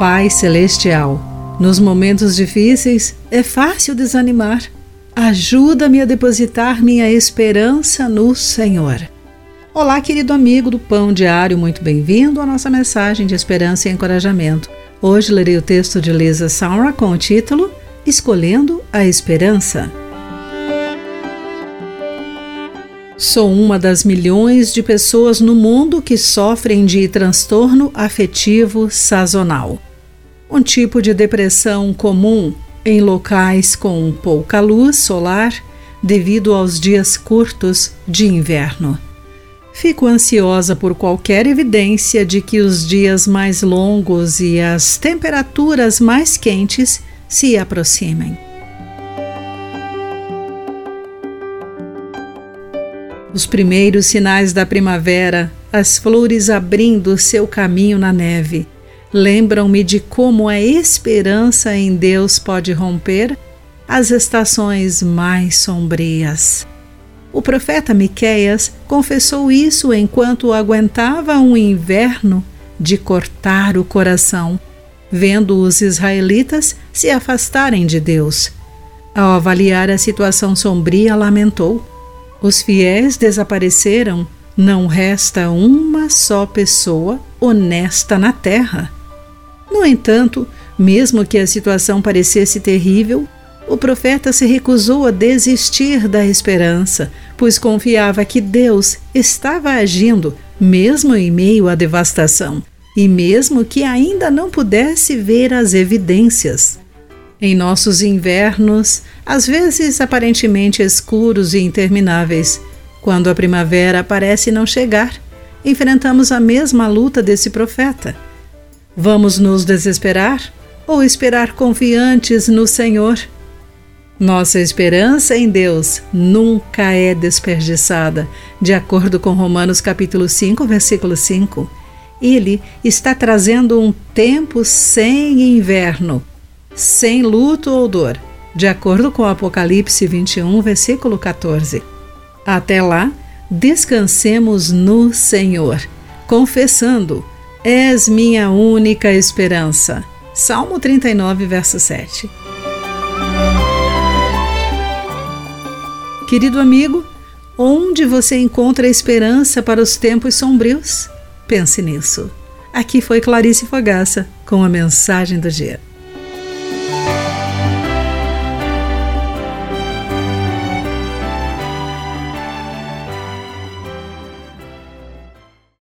Pai Celestial, nos momentos difíceis é fácil desanimar. Ajuda-me a depositar minha esperança no Senhor. Olá, querido amigo do Pão Diário, muito bem-vindo à nossa mensagem de esperança e encorajamento. Hoje lerei o texto de Lisa Saura com o título Escolhendo a Esperança. Sou uma das milhões de pessoas no mundo que sofrem de transtorno afetivo sazonal um tipo de depressão comum em locais com pouca luz solar devido aos dias curtos de inverno. Fico ansiosa por qualquer evidência de que os dias mais longos e as temperaturas mais quentes se aproximem. Os primeiros sinais da primavera, as flores abrindo seu caminho na neve lembram-me de como a esperança em Deus pode romper as estações mais sombrias. O profeta Miqueias confessou isso enquanto aguentava um inverno de cortar o coração, vendo os israelitas se afastarem de Deus. Ao avaliar a situação sombria, lamentou: Os fiéis desapareceram, não resta uma só pessoa honesta na terra. No entanto, mesmo que a situação parecesse terrível, o profeta se recusou a desistir da esperança, pois confiava que Deus estava agindo, mesmo em meio à devastação, e mesmo que ainda não pudesse ver as evidências. Em nossos invernos, às vezes aparentemente escuros e intermináveis, quando a primavera parece não chegar, enfrentamos a mesma luta desse profeta Vamos nos desesperar ou esperar confiantes no Senhor? Nossa esperança em Deus nunca é desperdiçada, de acordo com Romanos capítulo 5, versículo 5. Ele está trazendo um tempo sem inverno, sem luto ou dor, de acordo com Apocalipse 21, versículo 14. Até lá, descansemos no Senhor, confessando És minha única esperança. Salmo 39, verso 7. Querido amigo, onde você encontra esperança para os tempos sombrios? Pense nisso. Aqui foi Clarice Fogaça com a mensagem do dia.